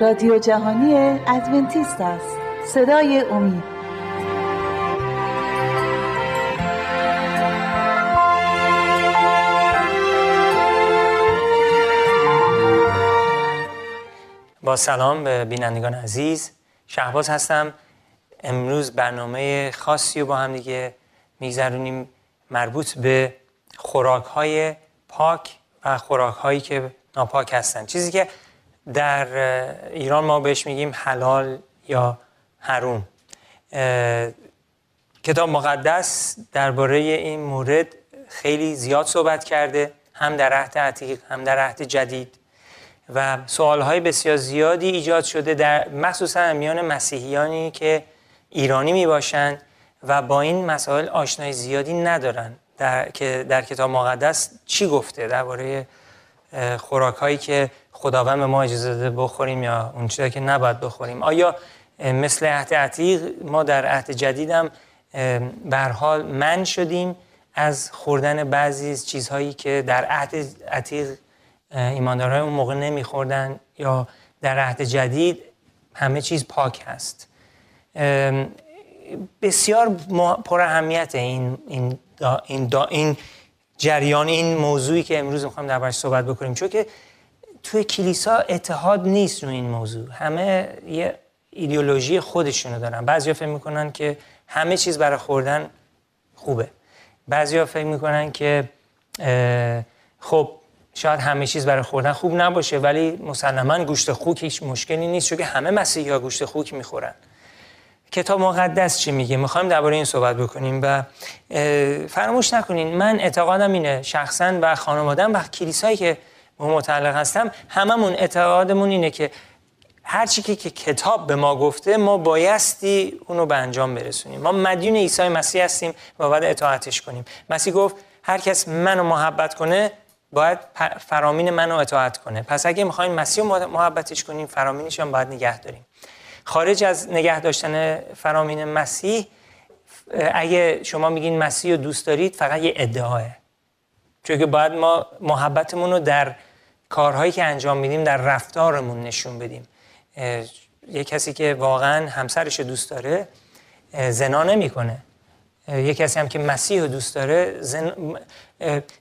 رادیو جهانی ادونتیست است. صدای امید. با سلام به بینندگان عزیز. شهباز هستم. امروز برنامه خاصی رو با هم دیگه میگذرونیم. مربوط به خوراک های پاک و خوراک هایی که ناپاک هستن. چیزی که در ایران ما بهش میگیم حلال یا حروم. کتاب مقدس درباره این مورد خیلی زیاد صحبت کرده هم در عهد عتیق هم در عهد جدید. و سوال های بسیار زیادی ایجاد شده در مخصوصا میان مسیحیانی که ایرانی می باشند و با این مسائل آشنای زیادی ندارن. در, که در کتاب مقدس چی گفته؟ درباره خوراک هایی که خداوند به ما اجازه داده بخوریم یا اون چیزی که نباید بخوریم. آیا مثل عهد عتیق ما در عهد جدیدم به حال من شدیم از خوردن بعضی چیزهایی که در عهد عتیق ایماندارهای اون موقع نمیخوردن یا در عهد جدید همه چیز پاک هست. بسیار پر اهمیت این این این, این جریان این موضوعی که امروز می‌خوایم دربارش صحبت بکنیم. چون که توی کلیسا اتحاد نیست رو این موضوع. همه یه ایدئولوژی خودشونو دارن. بعضیا فکر می‌کنن که همه چیز برای خوردن خوبه. بعضیا فکر می‌کنن که خب شاید همه چیز برای خوردن خوب نباشه ولی مسلما گوشت خوک هیچ مشکلی نیست چون همه مسیحی ها گوشت خوک می‌خورن. کتاب مقدس چی میگه؟ می‌خوایم درباره این صحبت بکنیم و فراموش نکنین. من اعتقادم اینه شخصا و خانوادم و کلیسایی که متعلق هستم هممون اعتقادمون اینه که هر چی که کتاب به ما گفته ما بایستی اونو به انجام برسونیم. ما مدیون عیسی مسیح هستیم و باید اطاعتش کنیم. مسیح گفت هر کس منو محبت کنه باید فرامین منو اطاعت کنه. پس اگه می‌خوایم مسیح محبتش کنیم فرامینش هم باید نگه داریم. خارج از نگه داشتن فرامین مسیح اگه شما میگین مسیح رو دوست دارید فقط یه ادعاه چون که باید ما محبتمون رو در کارهایی که انجام میدیم در رفتارمون نشون بدیم. یه کسی که واقعا همسرش دوست داره زنا نمی‌کنه. یه کسی هم که مسیح رو دوست داره زن...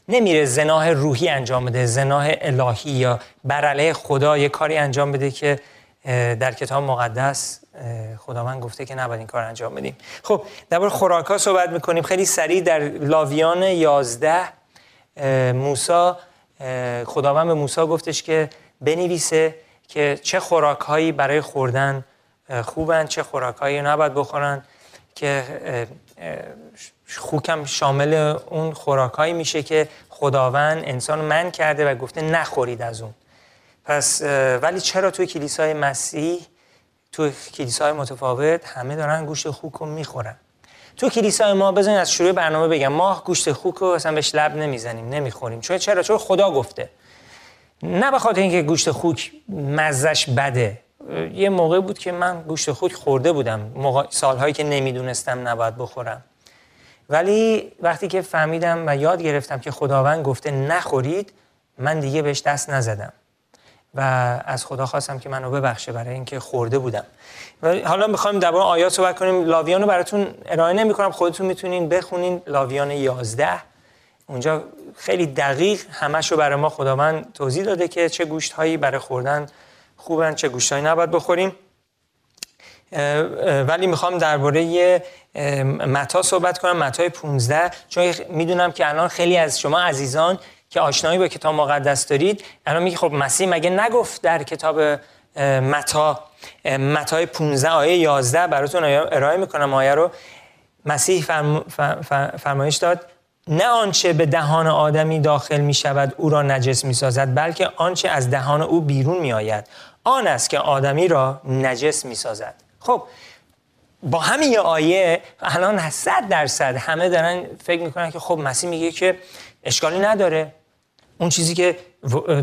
نمیره زناه روحی انجام بده زناه الهی یا بر خدا یه کاری انجام بده که در کتاب مقدس خداوند گفته که نباید این کار انجام بدیم. خب درباره خوراک ها صحبت می‌کنیم. خیلی سریع در لاویان 11 موسی خداوند به موسی گفتش که بنویسه که چه خوراک هایی برای خوردن خوبن چه خوراک هایی نباید بخورن که خوکم شامل اون خوراک هایی میشه که خداوند انسان من کرده و گفته نخورید از اون. پس ولی چرا توی کلیسای مسیح توی کلیسای متفاوت همه دارن گوشت خوک رو می‌خورن؟ تو کلیسای ما بزنین از شروع برنامه بگم. ما گوشت خوک رو اصلا بهش لب نمی‌زنیم نمی‌خوریم. چرا چرا؟ چون خدا گفته. نه به اینکه گوشت خوک مزش بده. یه موقع بود که من گوشت خوک خورده بودم. موقع... سالهایی که نمی‌دونستم نباید بخورم. ولی وقتی که فهمیدم و یاد گرفتم که خداوند گفته نخورید من دیگه بهش دست نزدم. و از خدا خواستم که منو ببخشه برای اینکه خورده بودم. و حالا می‌خوایم درباره آیات صحبت کنیم لاویان رو براتون ارائه نمی کنم خودتون می‌تونین بخونین. لاویان 11 اونجا خیلی دقیق همش رو برای ما خداوند توضیح داده که چه گوشت هایی برای خوردن خوبن چه گوشت هایی نباید بخوریم. ولی می‌خوام درباره متا صحبت کنم. متای 15 چون می‌دونم که الان خیلی از شما عزیزان که آشنایی با کتاب مقدس دارید. الان میگه خب مسیح مگه نگفت در کتاب متا متای 15 آیه 11 براتون ارائه می‌کنم. آیه رو مسیح فرمایش داد نه آنچه به دهان آدمی داخل می شود او را نجس می سازد بلکه آنچه از دهان او بیرون می آید آن است که آدمی را نجس می سازد خب با همین آیه الان صد درصد همه دارن فکر می‌کنن که خب مسیح میگه که اشکالی نداره. اون چیزی که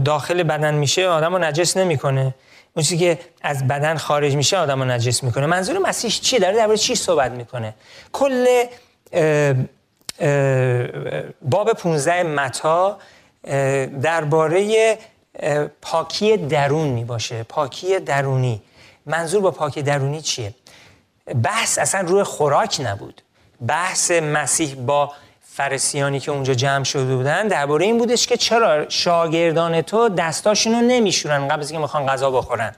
داخل بدن میشه آدم رو نجس نمی‌کنه. اون چیزی که از بدن خارج میشه آدم رو نجس می‌کنه. منظور مسیح چیه؟ داره درباره چی صحبت می‌کنه؟ کل باب 15 متا درباره پاکی درونی باشه پاکی درونی. منظور با پاکی درونی چیه؟ بحث اصلا روی خوراک نبود. بحث مسیح با فرسیانی که اونجا جمع شده بودن درباره این بودش که چرا شاگردان تو دستاشون رو نمیشورن قبل از اینکه می‌خوان غذا بخورن.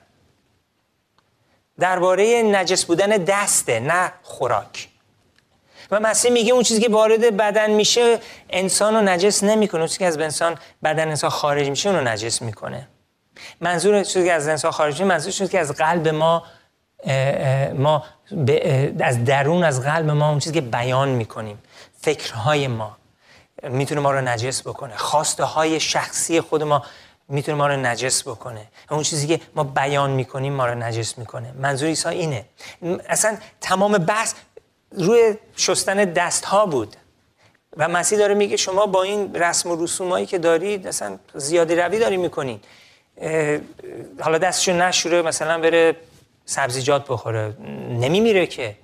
درباره نجس بودن دسته نه خوراک. و مسیح میگه اون چیزی که وارد بدن میشه انسان رو نجس نمی‌کنه. چیزی که از انسان بدن انسان خارج میشه اون رو نجس می‌کنه. منظور چیزی که از انسان خارج میشه منظور چیزی که از قلب ما ما از درون از قلب ما اون چیزی که بیان می‌کنیم. فکرهای ما می‌تونه ما رو نجس بکنه. خواسته های شخصی خود ما می‌تونه ما رو نجس بکنه. اون چیزی که ما بیان می‌کنیم ما رو نجس می‌کنه. منظور عیسی اینه. اصلا تمام بحث روی شستن دست ها بود. و مسیح داره میگه شما با این رسم و رسومایی که دارید اصلا زیادی روی داری می‌کنید حالا دستشو نشوره مثلا بره سبزیجات بخوره. نمیمیره که.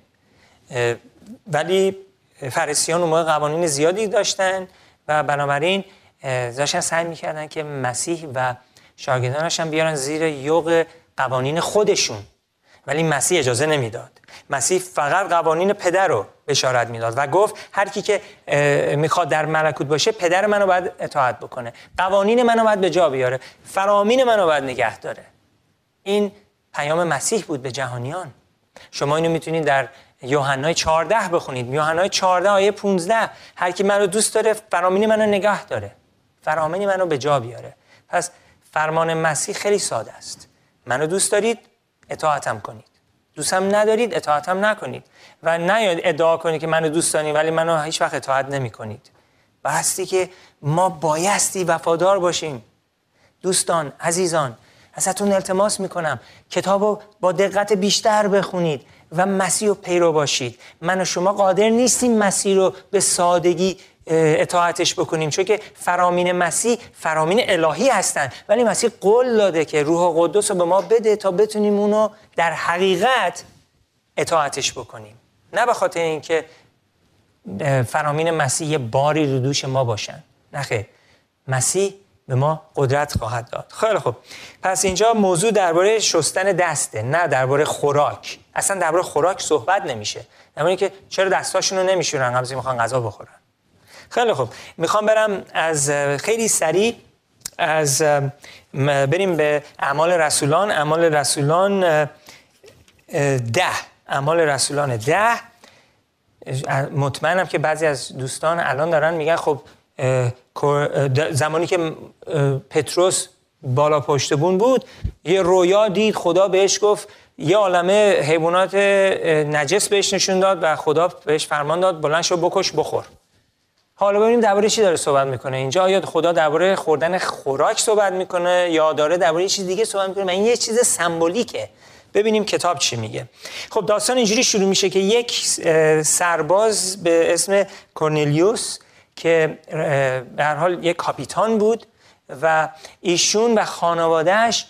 ولی فرسیان اون موقع قوانین زیادی داشتن و بنابراین داشتن سعی می‌کردن که مسیح و شاگردانش هم بیارن زیر یوغ قوانین خودشون. ولی مسیح اجازه نمی‌داد. مسیح فقط قوانین پدر رو بشارت می‌داد و گفت هر کی که می‌خواد در ملکوت باشه پدر منو باید اطاعت بکنه. قوانین منو باید به جا بیاره. فرامین منو باید نگه داره. این پیام مسیح بود به جهانیان. شما اینو می‌تونید در یوحنای 14 بخونید. یوحنای 14 آیه 15 هر کی منو دوست داره فرامین منو نگه داره. فرامین منو به جا بیاره. پس فرمان مسیح خیلی ساده است. منو دوست دارید اطاعتم کنید. دوستم ندارید اطاعتم نکنید. و نیاید ادعا کنید که منو دوست دارید ولی منو هیچ وقت اطاعت نمی کنید باستی که ما بایستی وفادار باشیم. دوستان عزیزان ازتون التماس می‌کنم. کتاب رو با دقت بیشتر بخونید. و مسیح رو پیرو باشید. من و شما قادر نیستیم مسیح رو به سادگی اطاعتش بکنیم. چون که فرامین مسیح فرامین الهی هستن. ولی مسیح قول داده که روح قدس رو به ما بده تا بتونیم اونو در حقیقت اطاعتش بکنیم. نه به خاطر اینکه فرامین مسیح یه باری رو دوش ما باشن. نخه مسیح به ما قدرت خواهد داد. خیلی خوب. پس اینجا موضوع درباره شستن دسته نه درباره خوراک. اصلا درباره خوراک صحبت نمیشه. درباره که چرا دستاشون رو نمیشورن قبل می‌خوان غذا بخورن. خیلی خوب. می‌خوام برم از خیلی سریع از بریم به اعمال رسولان. اعمال رسولان ده. اعمال رسولان ده. مطمئنم که بعضی از دوستان الان دارن میگن خب زمانی که پتروس بالا پشت بون بود یه رویا دید خدا بهش گفت یه عالمه حیوانات نجس بهش نشون داد و خدا بهش فرمان داد بلند شو بکش بخور. حالا ببینیم درباره چی داره صحبت می‌کنه. اینجا آیا خدا درباره خوردن خوراک صحبت می‌کنه یا داره درباره چیز دیگه صحبت می‌کنه؟ این یه چیز سمبولیکه. ببینیم کتاب چی میگه. خب داستان اینجوری شروع میشه که یک سرباز به اسم کورنلیوس که به هر حال یک کاپیتان بود و ایشون و خانوادهش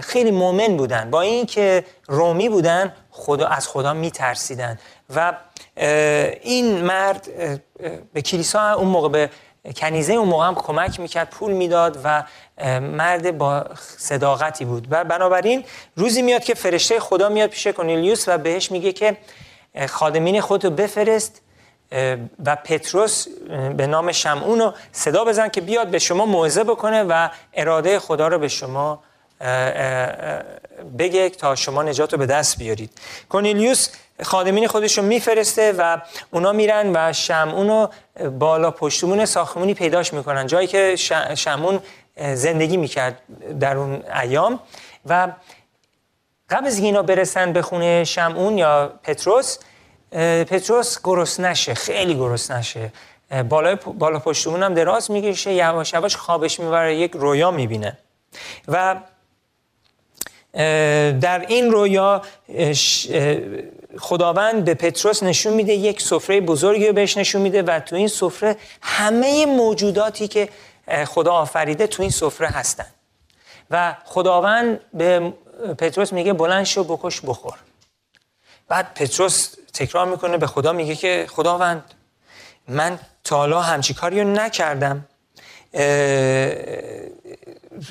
خیلی مؤمن بودن. با اینکه رومی بودن خدا از خدا میترسیدن. و این مرد به کلیسا اون موقع به کنیزه اون موقع هم کمک می‌کرد پول می‌داد و مرد با صداقتی بود. و بنابراین روزی میاد که فرشته خدا میاد پیش کونیلیوس و بهش میگه که خادمین خودتو بفرست و پتروس به نام شمعون رو صدا بزن که بیاد به شما موعظه بکنه و اراده خدا رو به شما بگه تا شما نجات رو به دست بیارید. کونیلیوس خادمین خودش رو میفرسته و اونا میرن و شمعون رو بالا پشتمون ساختمونی پیداش می‌کنن جایی که شمعون زندگی می‌کرد در اون ایام. و قبل از اینا برسن به خونه شمعون یا پتروس پتروس گرس نشه خیلی گرس نشه. بالا, بالا پشتمون هم دراز میگشه یواش یواش خوابش می‌بره یک رویا می‌بینه. و در این رویا خداوند به پتروس نشون میده یک سفره بزرگی رو بهش نشون میده و تو این سفره همه موجوداتی که خدا آفریده تو این سفره هستن. و خداوند به پتروس میگه بلند شو بکش بخور. بعد پتروس تکرار می‌کنه به خدا میگه که خداوند من تا حالا همچی کاری رو نکردم.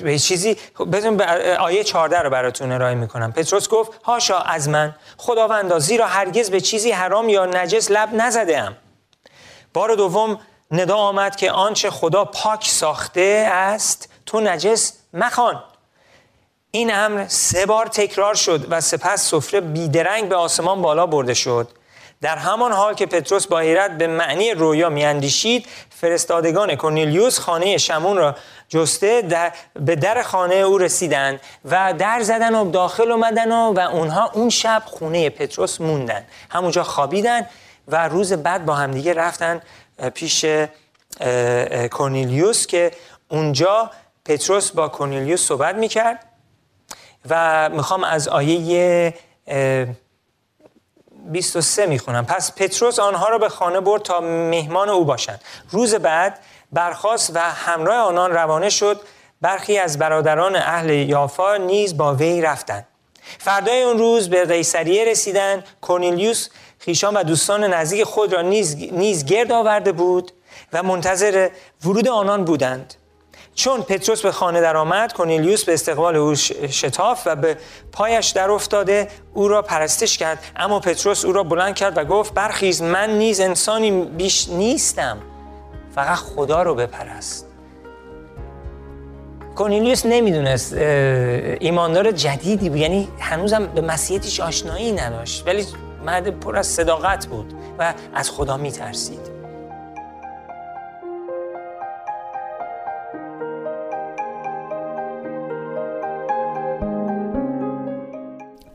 به چیزی بزن آیه 14 رو براتون ارائه می‌کنم. پتروس گفت هاشا از من خداوندا زیرا هرگز به چیزی حرام یا نجس لب نزده ام بار دوم ندا آمد که آنچه خدا پاک ساخته است تو نجس مخوان. این امر سه بار تکرار شد و سپس سفره بیدرنگ به آسمان بالا برده شد. در همان حال که پتروس با حیرت به معنی رویا میاندیشید فرستادگان کورنلیوس خانه شمون را جسته در به در خانه او رسیدند و در زدن و داخل اومدن و, و اونها اون شب خونه پتروس موندن. همونجا خوابیدن و روز بعد با همدیگه رفتن پیش کورنلیوس که اونجا پتروس با کورنلیوس صحبت می‌کرد. و می‌خوام از آیه 23 می‌خونم. پس پتروس آنها را به خانه برد تا مهمان او باشند. روز بعد برخاست و همراه آنان روانه شد. برخی از برادران اهل یافا نیز با وی رفتند. فردای اون روز به قیصریه رسیدن کورنیلیوس خیشان و دوستان نزدیک خود را نیز, نیز گرد آورده بود و منتظر ورود آنان بودند. چون پتروس به خانه درآمد کورنلیوس به استقبال او شتاف و به پایش در افتاده او را پرستش کرد. اما پتروس او را بلند کرد و گفت برخیز من نیز انسانی بیش نیستم. فقط خدا رو بپرست. کورنلیوس نمی‌دونست ایماندار جدیدی بود. یعنی هنوزم به مسیحیتش آشنایی نداشت. ولی مرد پر از صداقت بود و از خدا میترسید.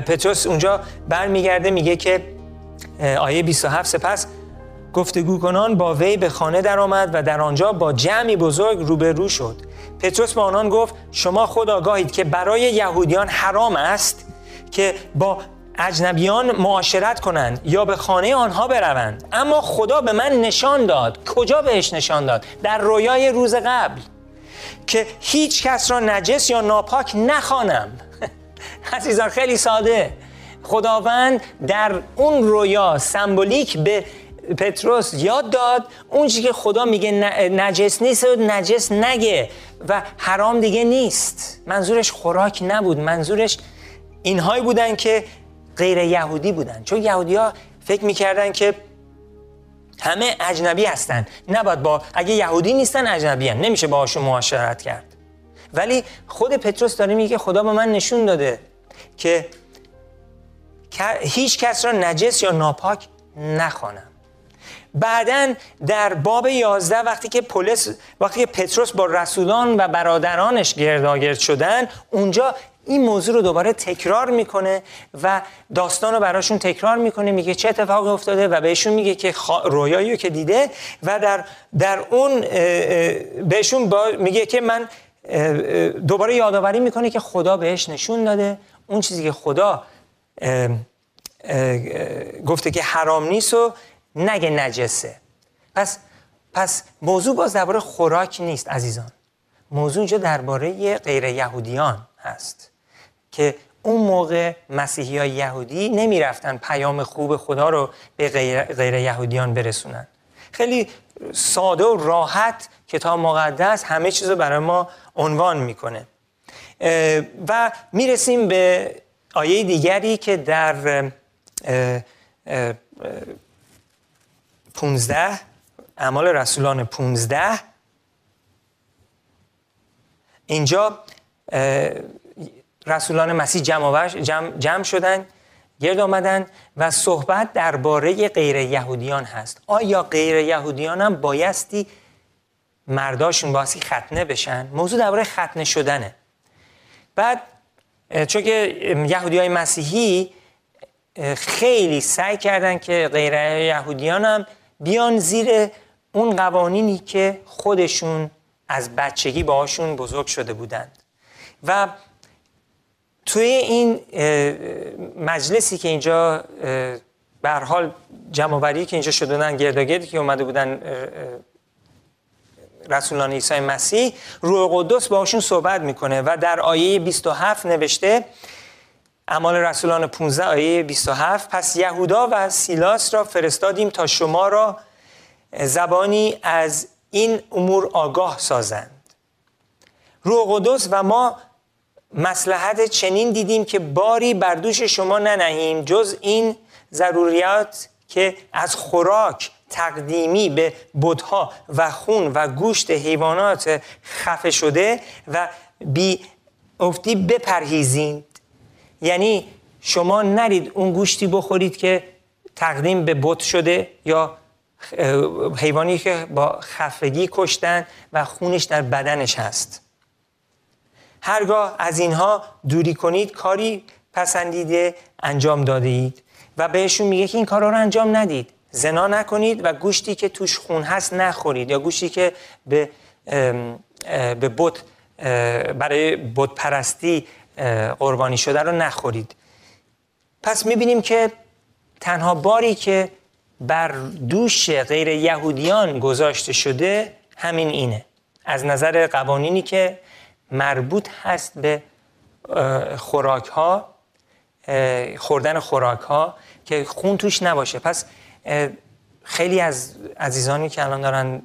پتروس اونجا برمیگرده میگه که آیه 27 سپس گفتگو کنان با وی به خانه درآمد و در آنجا با جمعی بزرگ روبرو شد. پتروس با آنان گفت شما خود آگاهید که برای یهودیان حرام است که با اجنبیان معاشرت کنند یا به خانه آنها بروند. اما خدا به من نشان داد. کجا بهش نشان داد؟ در رویای روز قبل که هیچ کس را نجس یا ناپاک نخوانم. عزیزان خیلی ساده. خداوند در اون رویا سمبولیک به پتروس یاد داد. اون که خدا میگه نجس نیست و نجس نگه و حرام دیگه نیست. منظورش خوراک نبود. منظورش اینهایی بودن که غیر یهودی بودن. چون یهودی ها فکر می‌کردن که همه اجنبی هستن. نباید با اگه یهودی نیستن اجنبی هن. نمیشه باهاشون معاشرت کرد. ولی خود پتروس داره میگه خدا به من نشون داده. که هیچ کس را نجس یا ناپاک نخوانم. بعدا در باب 11 وقتی که پولس وقتی که پتروس با رسولان و برادرانش گرداگرد شدن اونجا این موضوع رو دوباره تکرار می‌کنه و داستان رو براشون تکرار می‌کنه میگه چه اتفاقی افتاده و بهشون میگه که رویایی که دیده و در, در اون بهشون با میگه که من دوباره یادآوری می‌کنه که خدا بهش نشون داده اون چیزی که خدا گفته که حرام نیست و نگه نجسه. پس پس موضوع باز درباره خوراک نیست عزیزان. موضوع اینجا درباره غیر یهودیان هست که اون موقع مسیحی های یهودی نمی رفتن پیام خوب خدا رو به غیر, غیر یهودیان برسونن. خیلی ساده و راحت کتاب مقدس همه چیز رو برای ما عنوان می‌کنه. و می‌رسیم به آیه دیگری که در 15 اعمال رسولان 15 اینجا رسولان مسیح جمع, جمع, جمع شدن گرد آمدن و صحبت درباره غیر یهودیان هست. آیا غیر یهودیان هم بایستی مرداشون باسی ختنه بشن؟ موضوع درباره ختنه شدنه. بعد چون که یهودی های مسیحی خیلی سعی کردن که غیر یهودیان هم بیان زیر اون قوانینی که خودشون از بچگی باهاشون بزرگ شده بودند. و توی این مجلسی که اینجا به حال جمعوری که اینجا شدن گرداگردی که اومده بودن رسولان عیسی مسیح روح قدس باشون صحبت می‌کنه و در آیه 27 نوشته اعمال رسولان 15 آیه 27 پس یهودا و سیلاس را فرستادیم تا شما را زبانی از این امور آگاه سازند. روح قدس و ما مسلحت چنین دیدیم که باری بر دوش شما ننهیم جز این ضروریات که از خوراک تقدیمی به بودها و خون و گوشت حیوانات خفه شده و بی افتی بپرهیزید یعنی شما نرید اون گوشتی بخورید که تقدیم به بت شده یا حیوانی که با خفگی کشتن و خونش در بدنش هست. هرگاه از اینها دوری کنید کاری پسندیده انجام داده اید و بهشون میگه که این کارا رو انجام ندید. زنا نکنید و گوشتی که توش خون هست نخورید یا گوشتی که به به بت برای بت پرستی قربانی شده رو نخورید. پس می‌بینیم که تنها باری که بر دوش غیر یهودیان گذاشته شده همین اینه. از نظر قوانینی که مربوط هست به خوراک ها خوردن خوراک ها که خون توش نباشه. پس خیلی از عزیزانی که الان دارن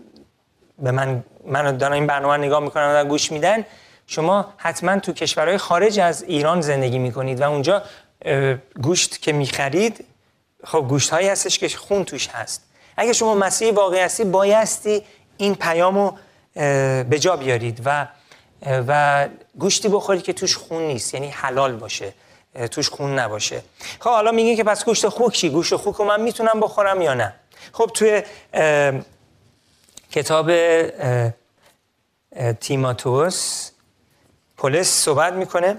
به من من دارن این برنامه نگاه می‌کنن و گوش میدن شما حتما تو کشورهای خارج از ایران زندگی می‌کنید و اونجا گوشت که می‌خرید خب گوشت هایی هستش که خون توش هست. اگه شما مسیحی واقعی هستی بایستی این پیامو به جا بیارید و و گوشتی بخورید که توش خون نیست یعنی حلال باشه. توش خون نباشه. خب حالا میگه که پس گوشت خوک چی؟ گوشت خوک رو من می‌تونم بخورم یا نه؟ خب توی کتاب تیماتوس پولس صحبت می‌کنه.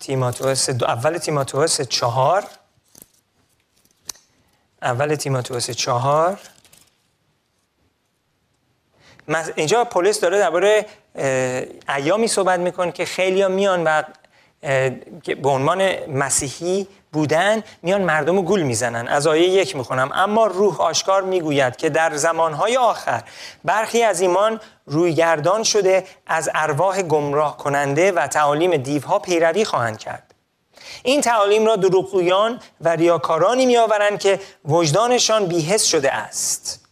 تیماتوس اول تیماتوس چهار. اول تیماتوس چهار. اینجا پولس داره درباره ایامی صحبت می‌کنه که خیلی میان و به عنوان مسیحی بودن میان مردم رو گول می‌زنن. از آیه یک می‌خونم. اما روح آشکار می‌گوید که در زمانهای آخر برخی از ایمان رویگردان شده از ارواح گمراه کننده و تعالیم دیوها پیروی خواهند کرد. این تعالیم را دروغگویان و ریاکارانی میآورند که وجدانشان بیهس شده است.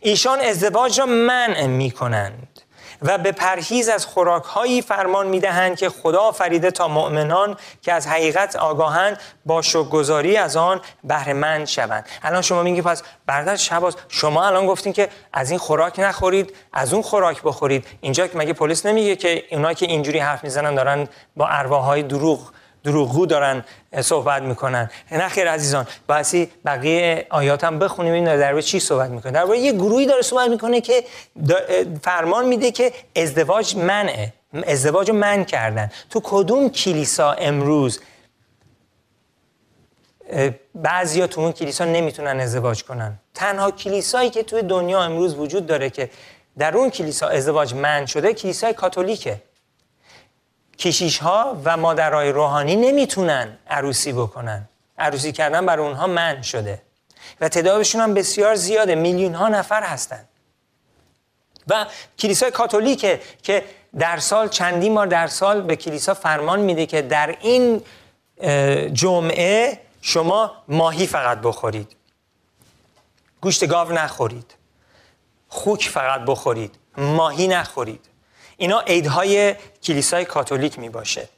ایشان ازدواج را منع می کنند و به پرهیز از خوراکهایی فرمان می‌دهند که خدا فریده تا مؤمنان که از حقیقت آگاهند با شکرگزاری از آن بهره شوند. الان شما میگی پس برادر شباز شما الان گفتین که از این خوراک نخورید از اون خوراک بخورید. اینجا مگه پلیس نمیگه که اونایی که اینجوری حرف می‌زنن دارن با ارواحهای دروغ دروغگو دارن صحبت می‌کنن. نه خیر عزیزان. باعثی بقیه آیات هم بخونیم این در چی صحبت می‌کنه. در یه گروهی داره صحبت می‌کنه که فرمان میده که ازدواج منعه. ازدواج رو من کردن. تو کدوم کلیسا امروز بعضیا تو اون کلیسا نمی‌تونن ازدواج کنن؟ تنها کلیسایی که توی دنیا امروز وجود داره که در اون کلیسا ازدواج من شده کلیسای کاتولیکه. کشیش ها و مادرای روحانی نمی‌تونن عروسی بکنن. عروسی کردن برای اونها من شده. و تعدادشون هم بسیار زیاده. میلیون ها نفر هستن. و کلیسای کاتولیکه که در سال چندین بار در سال به کلیسا فرمان میده که در این جمعه شما ماهی فقط بخورید. گوشت گاو نخورید. خوک فقط بخورید. ماهی نخورید. اینا عیدهای کلیسای کاتولیک می باشه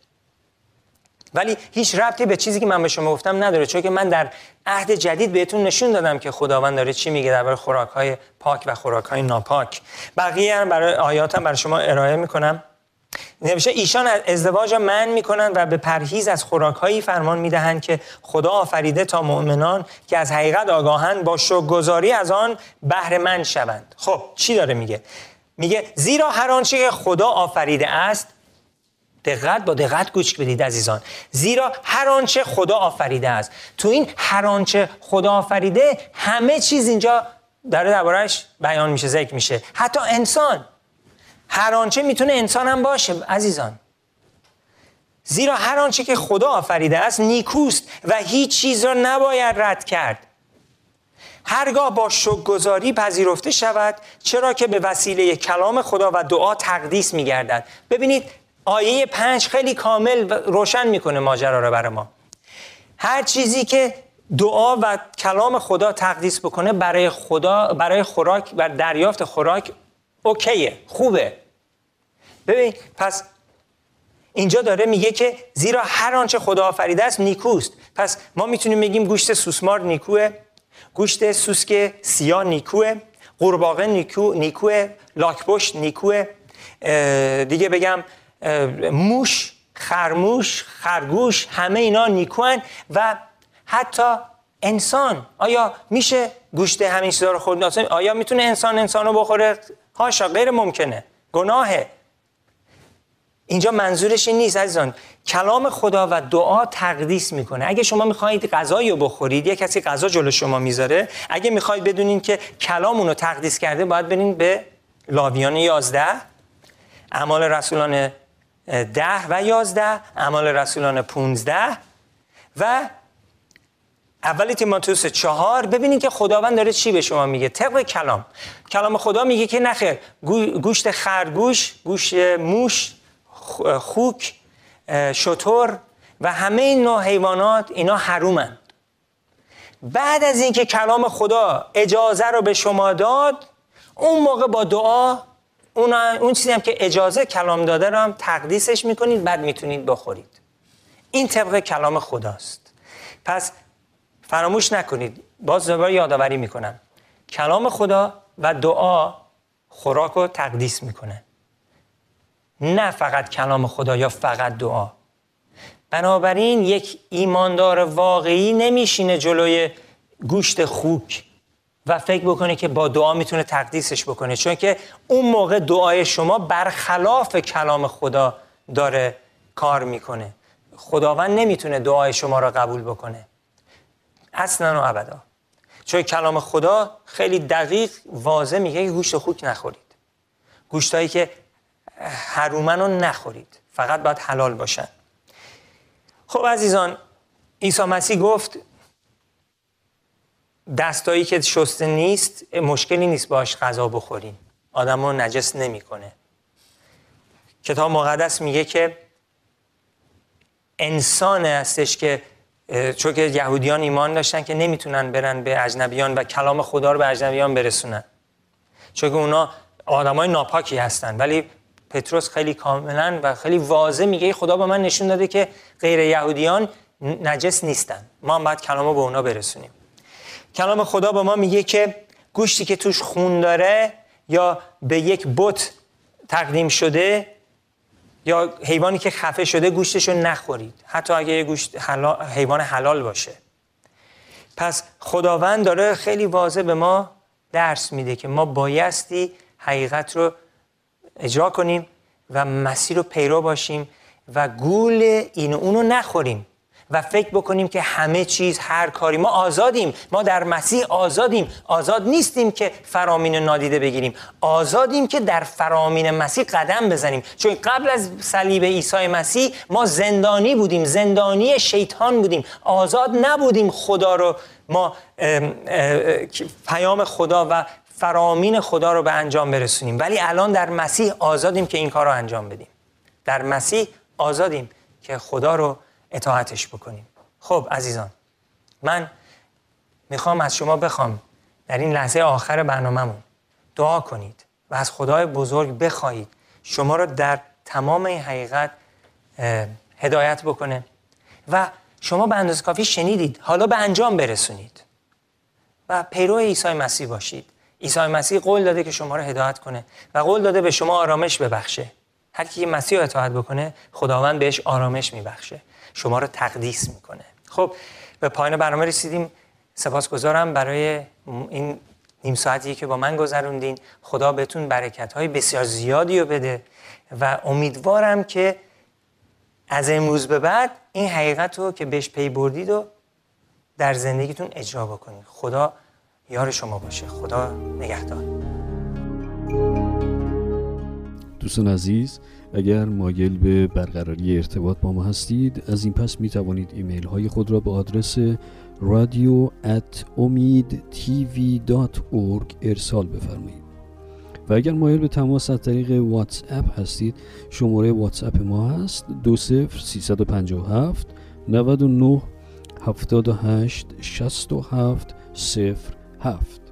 ولی هیچ ربطی به چیزی که من به شما گفتم نداره چون که من در عهد جدید بهتون نشون دادم که خداوند داره چی میگه درباره خوراک های پاک و خوراک های ناپاک. بقیه برای آیاتم برای شما ارائه می‌کنم. نوشته ایشان ازدواج من می‌کنند و به پرهیز از خوراکهایی فرمان می‌دهند که خدا آفریده تا مؤمنان که از حقیقت آگاهند با شکرگزاری از آن بهره من شوند. خب چی داره میگه؟ میگه زیرا هر آنچه خدا آفریده است دقت با دقت گوش بدید عزیزان. زیرا هر آنچه خدا آفریده است. تو این هر آنچه خدا آفریده همه چیز اینجا داره دربارش بیان میشه ذکر میشه. حتی انسان. هر آنچه می‌تونه انسان هم باشه عزیزان. زیرا هر آنچه که خدا آفریده است نیکوست و هیچ چیز را نباید رد کرد. هرگاه با شکرگزاری پذیرفته شود چرا که به وسیله کلام خدا و دعا تقدیس میگردد. ببینید آیه پنج خیلی کامل روشن می‌کنه ماجرا رو برای ما. هر چیزی که دعا و کلام خدا تقدیس بکنه برای خدا برای خوراک و دریافت خوراک اوکیه خوبه. ببین پس اینجا داره میگه که زیرا هر آنچه خدا آفریده است نیکوست. پس ما می‌تونیم بگیم گوشت سوسمار نیکوه. گوشت سوسک سیاه نیکوه قورباغه نیکو نیکوه لاکپشت نیکوه. دیگه بگم موش خرموش خرگوش همه اینا نیکوان و حتی انسان. آیا میشه گوشت همین چیزا رو خورد؟ آیا می‌تونه انسان انسان رو بخوره؟ هاشا غیر ممکنه. گناهه. اینجا منظورش این نیست عزیزان. کلام خدا و دعا تقدیس می‌کنه. اگه شما می‌خواهید غذایی رو بخورید یه کسی غذا جلو شما می‌ذاره. اگه می‌خواهید بدونین که کلام اونو تقدیس کرده باید برین به لاویان 11 اعمال رسولان ده و یازده اعمال رسولان 15 و اول تیماتوس چهار. ببینید که خداوند داره چی به شما میگه. طبق کلام. کلام خدا میگه که نخیر گوشت خرگوش گوشت موش خوک شطور و همه این نوع حیوانات اینا حرومند بعد از اینکه کلام خدا اجازه رو به شما داد اون موقع با دعا اون, اون چیزی هم که اجازه کلام داده رو هم تقدیسش می‌کنید بعد می‌تونید بخورید. این طبق کلام خداست. پس فراموش نکنید. باز دوباره یادآوری می‌کنم. کلام خدا و دعا خوراک رو تقدیس می‌کنه. نه فقط کلام خدا یا فقط دعا. بنابراین یک ایماندار واقعی نمیشینه جلوی گوشت خوک و فکر بکنه که با دعا می‌تونه تقدیسش بکنه چون که اون موقع دعای شما برخلاف کلام خدا داره کار می‌کنه. خداوند نمی‌تونه دعای شما را قبول بکنه. اصلا و ابدا. چون کلام خدا خیلی دقیق واضح میگه که گوشت خوک نخورید. گوشتهایی که حرومن رو نخورید. فقط باید حلال باشن. خب عزیزان عیسی مسیح گفت دستایی که شسته نیست مشکلی نیست باش غذا بخورین آدم رو نجس نمی‌کنه. کتاب مقدس میگه که انسان هستش که چون که یهودیان ایمان داشتن که نمی‌تونن برن به اجنبیان و کلام خدا رو به اجنبیان برسونن. چون که اونا آدمای ناپاکی هستن. ولی پتروس خیلی کاملا و خیلی واضح میگه خدا به من نشون داده که غیر یهودیان نجس نیستن. ما هم باید کلامو به اونا برسونیم. کلام خدا به ما میگه که گوشتی که توش خون داره یا به یک بت تقدیم شده یا حیوانی که خفه شده گوشتش رو نخورید. حتی اگه یه گوشت حیوان حلال باشه. پس خداوند داره خیلی واضح به ما درس میده که ما بایستی حقیقت رو اجرا کنیم و مسیر رو پیرو باشیم و گول این اونو نخوریم و فکر بکنیم که همه چیز هر کاری. ما آزادیم. ما در مسیح آزادیم. آزاد نیستیم که فرامین نادیده بگیریم. آزادیم که در فرامین مسیح قدم بزنیم. چون قبل از صلیب عیسی مسیح ما زندانی بودیم. زندانی شیطان بودیم. آزاد نبودیم خدا رو. ما پیام خدا و فرامین خدا رو به انجام برسونیم. ولی الان در مسیح آزادیم که این کار رو انجام بدیم. در مسیح آزادیم که خدا رو اطاعتش بکنیم. خب عزیزان من می‌خوام از شما بخوام در این لحظه آخر برنامهمون دعا کنید و از خدای بزرگ بخواهید شما رو در تمام این حقیقت هدایت بکنه و شما به اندازه کافی شنیدید. حالا به انجام برسونید. و پیرو عیسی مسیح باشید. عیسی مسیح قول داده که شما رو هدایت کنه و قول داده به شما آرامش ببخشه. هر کی مسیح رو اطاعت بکنه خداوند بهش آرامش میبخشه. شما رو تقدیس می‌کنه. خب به پایان برنامه رسیدیم. سپاسگزارم برای این نیم ساعتی که با من گذروندین. خدا بهتون برکت های بسیار زیادی رو بده و امیدوارم که از امروز به بعد این حقیقت رو که بهش پی بردید و در زندگیتون اجرا بکنید. خدا یار شما باشه. خدا نگهدار. دوستان عزیز اگر مایل به برقراری ارتباط با ما هستید از این پس می توانید ایمیل های خود را به آدرس رادیو at ارسال بفرمایید. و اگر مایل به تماس از طریق واتس اپ هستید شماره واتس اپ ما هست 20357 99 78 67 haft.